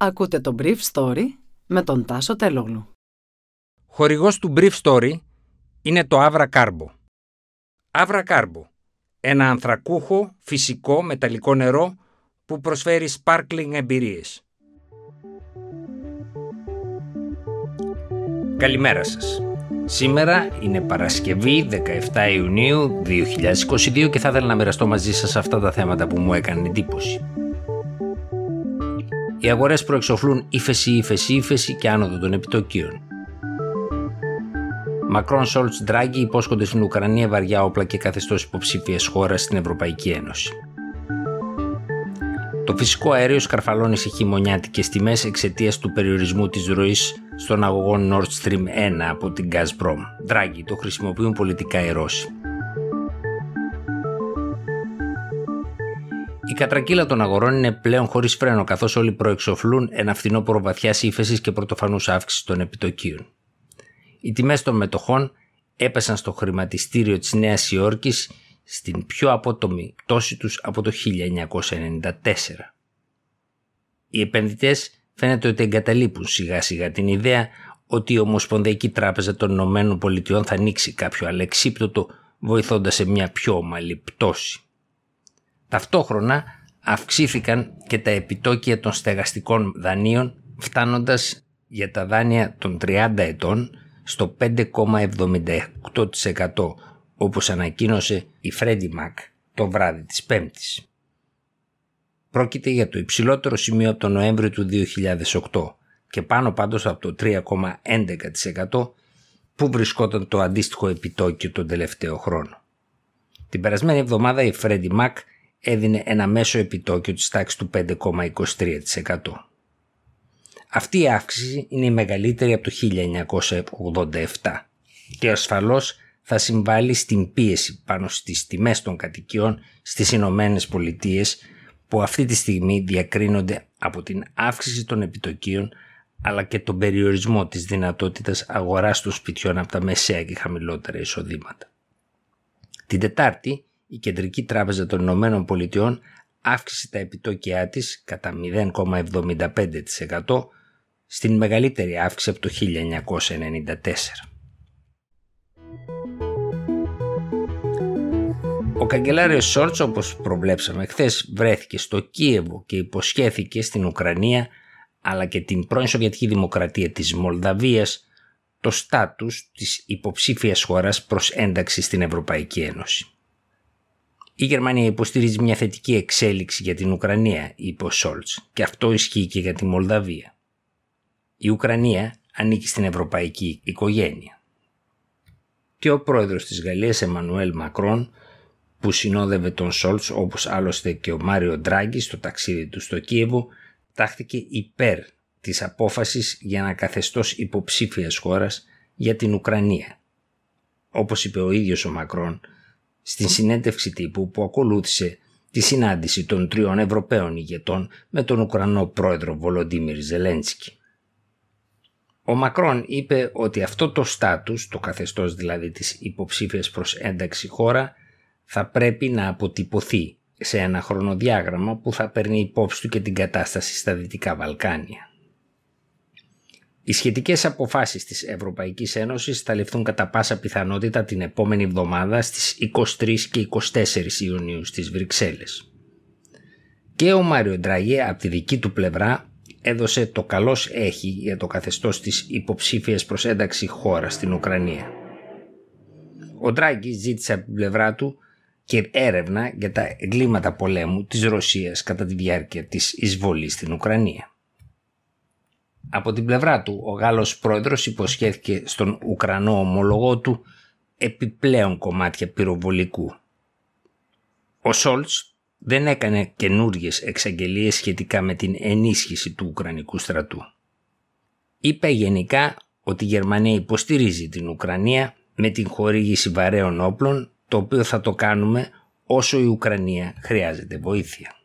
Ακούτε το Brief Story με τον Τάσο Τελόγλου. Χορηγός του Brief Story είναι το Avra Carbo. Avra Carbo, ένα ανθρακούχο, φυσικό, μεταλλικό νερό που προσφέρει sparkling εμπειρίες. Καλημέρα σας. Σήμερα είναι Παρασκευή 17 Ιουνίου 2022 και θα ήθελα να μοιραστώ μαζί σας αυτά τα θέματα που μου έκανε εντύπωση. Οι αγορές προεξοφλούν ύφεση, ύφεση, ύφεση και άνοδο των επιτοκίων. Μακρόν, Σόλτς, Ντράγκη υπόσχονται στην Ουκρανία βαριά όπλα και καθεστώς υποψήφια χώρας στην Ευρωπαϊκή Ένωση. Το φυσικό αέριο σκαρφαλώνει σε χειμωνιάτικες τιμές εξαιτίας του περιορισμού της ροής στον αγωγό Nord Stream 1 από την Gazprom. Ντράγκη το χρησιμοποιούν πολιτικά οι Ρώσοι. Η κατρακύλα των αγορών είναι πλέον χωρίς φρένο, καθώς όλοι προεξοφλούν ένα φθινόπωρο βαθιά ύφεση και πρωτοφανούς αύξησης των επιτοκίων. Οι τιμές των μετοχών έπεσαν στο χρηματιστήριο της Νέας Υόρκης στην πιο απότομη πτώση τους από το 1994. Οι επενδυτές φαίνεται ότι εγκαταλείπουν σιγά σιγά την ιδέα ότι η Ομοσπονδιακή Τράπεζα των Ηνωμένων Πολιτειών θα ανοίξει κάποιο αλεξίπτωτο βοηθώντας σε μια πιο ομαλή πτώση. Ταυτόχρονα αυξήθηκαν και τα επιτόκια των στεγαστικών δανείων φτάνοντας για τα δάνεια των 30 ετών στο 5,78% όπως ανακοίνωσε η Freddie Mac το βράδυ της Πέμπτης. Πρόκειται για το υψηλότερο σημείο από τον Νοέμβριο του 2008 και πάνω πάντως από το 3,11% που βρισκόταν το αντίστοιχο επιτόκιο τον τελευταίο χρόνο. Την περασμένη εβδομάδα η Freddie Mac έδινε ένα μέσο επιτόκιο της τάξης του 5,23%. Αυτή η αύξηση είναι η μεγαλύτερη από το 1987 και ασφαλώς θα συμβάλλει στην πίεση πάνω στις τιμές των κατοικιών στις Ηνωμένες Πολιτείες που αυτή τη στιγμή διακρίνονται από την αύξηση των επιτοκίων αλλά και τον περιορισμό της δυνατότητας αγοράς των σπιτιών από τα μεσαία και χαμηλότερα εισοδήματα. Την Τετάρτη, η Κεντρική Τράπεζα των Ηνωμένων Πολιτειών αύξησε τα επιτόκια της κατά 0,75% στην μεγαλύτερη αύξηση από το 1994. Ο καγκελάριος Σόλτς όπως προβλέψαμε χθες βρέθηκε στο Κίεβο και υποσχέθηκε στην Ουκρανία αλλά και την πρώην Σοβιετική Δημοκρατία της Μολδαβίας το στάτους της υποψήφιας χώρας προς ένταξη στην Ευρωπαϊκή Ένωση. Η Γερμανία υποστηρίζει μια θετική εξέλιξη για την Ουκρανία, είπε ο Σόλτς, και αυτό ισχύει και για τη Μολδαβία. Η Ουκρανία ανήκει στην ευρωπαϊκή οικογένεια. Και ο πρόεδρος της Γαλλίας, Εμμανουέλ Μακρόν, που συνόδευε τον Σόλτς όπως άλλωστε και ο Μάριο Ντράγκη στο ταξίδι του στο Κίεβο τάχθηκε υπέρ της απόφασης για ένα καθεστώς υποψήφιας χώρας για την Ουκρανία. Όπως είπε ο ίδιος ο Μακρόν στην συνέντευξη τύπου που ακολούθησε τη συνάντηση των τριών Ευρωπαίων ηγετών με τον Ουκρανό πρόεδρο Βολοντίμιρ Ζελένσκι. Ο Μακρόν είπε ότι αυτό το στάτους, το καθεστώς δηλαδή της υποψήφιας προς ένταξη χώρα, θα πρέπει να αποτυπωθεί σε ένα χρονοδιάγραμμα που θα παίρνει υπόψη του και την κατάσταση στα Δυτικά Βαλκάνια. Οι σχετικές αποφάσεις της Ευρωπαϊκής Ένωσης θα ληφθούν κατά πάσα πιθανότητα την επόμενη εβδομάδα στις 23 και 24 Ιουνίου στις Βρυξέλλες. Και ο Μάριο Ντράγε από τη δική του πλευρά έδωσε το καλός έχει για το καθεστώς της υποψήφιας προς ένταξη χώρας στην Ουκρανία. Ο Ντράγκη ζήτησε από την πλευρά του και έρευνα για τα εγκλήματα πολέμου της Ρωσίας κατά τη διάρκεια της εισβολής στην Ουκρανία. Από την πλευρά του, ο Γάλλος πρόεδρος υποσχέθηκε στον Ουκρανό ομολογό του επιπλέον κομμάτια πυροβολικού. Ο Σόλτς δεν έκανε καινούριε εξαγγελίες σχετικά με την ενίσχυση του Ουκρανικού στρατού. Είπε γενικά ότι η Γερμανία υποστηρίζει την Ουκρανία με την χορήγηση βαρέων όπλων το οποίο θα το κάνουμε όσο η Ουκρανία χρειάζεται βοήθεια.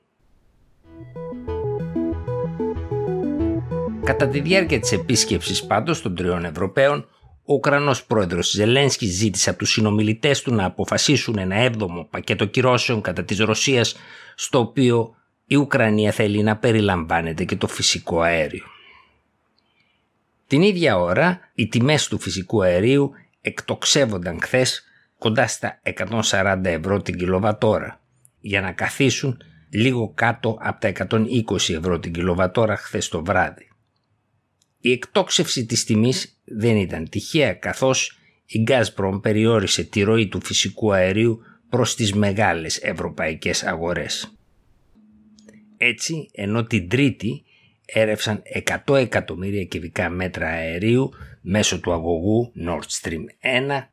Κατά τη διάρκεια της επίσκεψης πάντως των τριών Ευρωπαίων, ο Ουκρανός πρόεδρος Ζελένσκι ζήτησε από τους συνομιλητές του να αποφασίσουν ένα έβδομο πακέτο κυρώσεων κατά της Ρωσίας, στο οποίο η Ουκρανία θέλει να περιλαμβάνεται και το φυσικό αέριο. Την ίδια ώρα οι τιμές του φυσικού αερίου εκτοξεύονταν χθες κοντά στα 140 ευρώ την κιλοβατόρα για να καθίσουν λίγο κάτω από τα 120 ευρώ την κιλοβατόρα χθες το βράδυ. Η εκτόξευση της τιμής δεν ήταν τυχαία καθώς η Gazprom περιόρισε τη ροή του φυσικού αερίου προς τις μεγάλες ευρωπαϊκές αγορές. Έτσι, ενώ την Τρίτη έρευσαν 100 εκατομμύρια κυβικά μέτρα αερίου μέσω του αγωγού Nord Stream 1,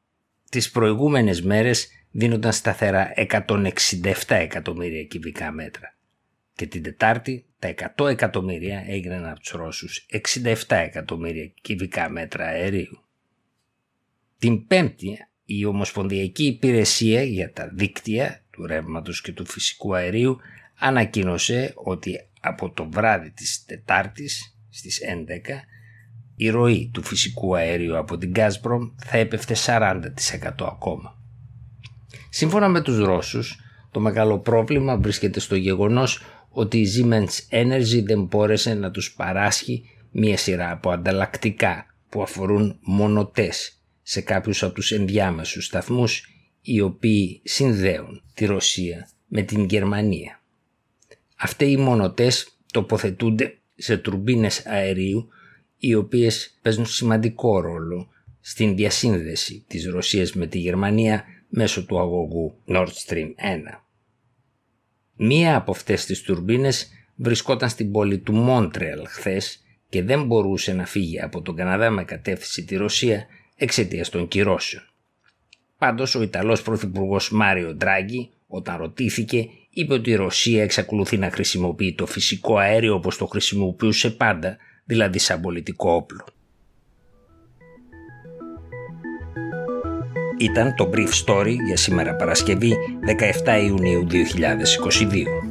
τις προηγούμενες μέρες δίνονταν σταθερά 167 εκατομμύρια κυβικά μέτρα. Και την Τετάρτη τα 100 εκατομμύρια έγιναν από τους Ρώσους 67 εκατομμύρια κυβικά μέτρα αερίου. Την Πέμπτη η Ομοσπονδιακή Υπηρεσία για τα Δίκτυα του ρεύματος και του φυσικού αερίου ανακοίνωσε ότι από το βράδυ της Τετάρτης στις 11 η ροή του φυσικού αερίου από την Gazprom θα έπεφτε 40% ακόμα. Σύμφωνα με τους Ρώσους, το μεγάλο πρόβλημα βρίσκεται στο γεγονός ότι η Siemens Energy δεν μπόρεσε να τους παράσχει μία σειρά από ανταλλακτικά που αφορούν μονοτές σε κάποιους από τους ενδιάμεσους σταθμούς οι οποίοι συνδέουν τη Ρωσία με την Γερμανία. Αυτοί οι μονοτές τοποθετούνται σε τουρμπίνες αερίου οι οποίες παίζουν σημαντικό ρόλο στην διασύνδεση της Ρωσίας με τη Γερμανία μέσω του αγωγού Nord Stream 1. Μία από αυτές τις τουρμπίνες βρισκόταν στην πόλη του Μόντρεαλ χθες και δεν μπορούσε να φύγει από τον Καναδά με κατεύθυνση τη Ρωσία εξαιτίας των κυρώσεων. Πάντως ο Ιταλός Πρωθυπουργός Μάριο Ντράγκη, όταν ρωτήθηκε, είπε ότι η Ρωσία εξακολουθεί να χρησιμοποιεί το φυσικό αέριο όπως το χρησιμοποιούσε πάντα, δηλαδή σαν πολιτικό όπλο. Ήταν το Brief Story για σήμερα Παρασκευή 17 Ιουνίου 2022.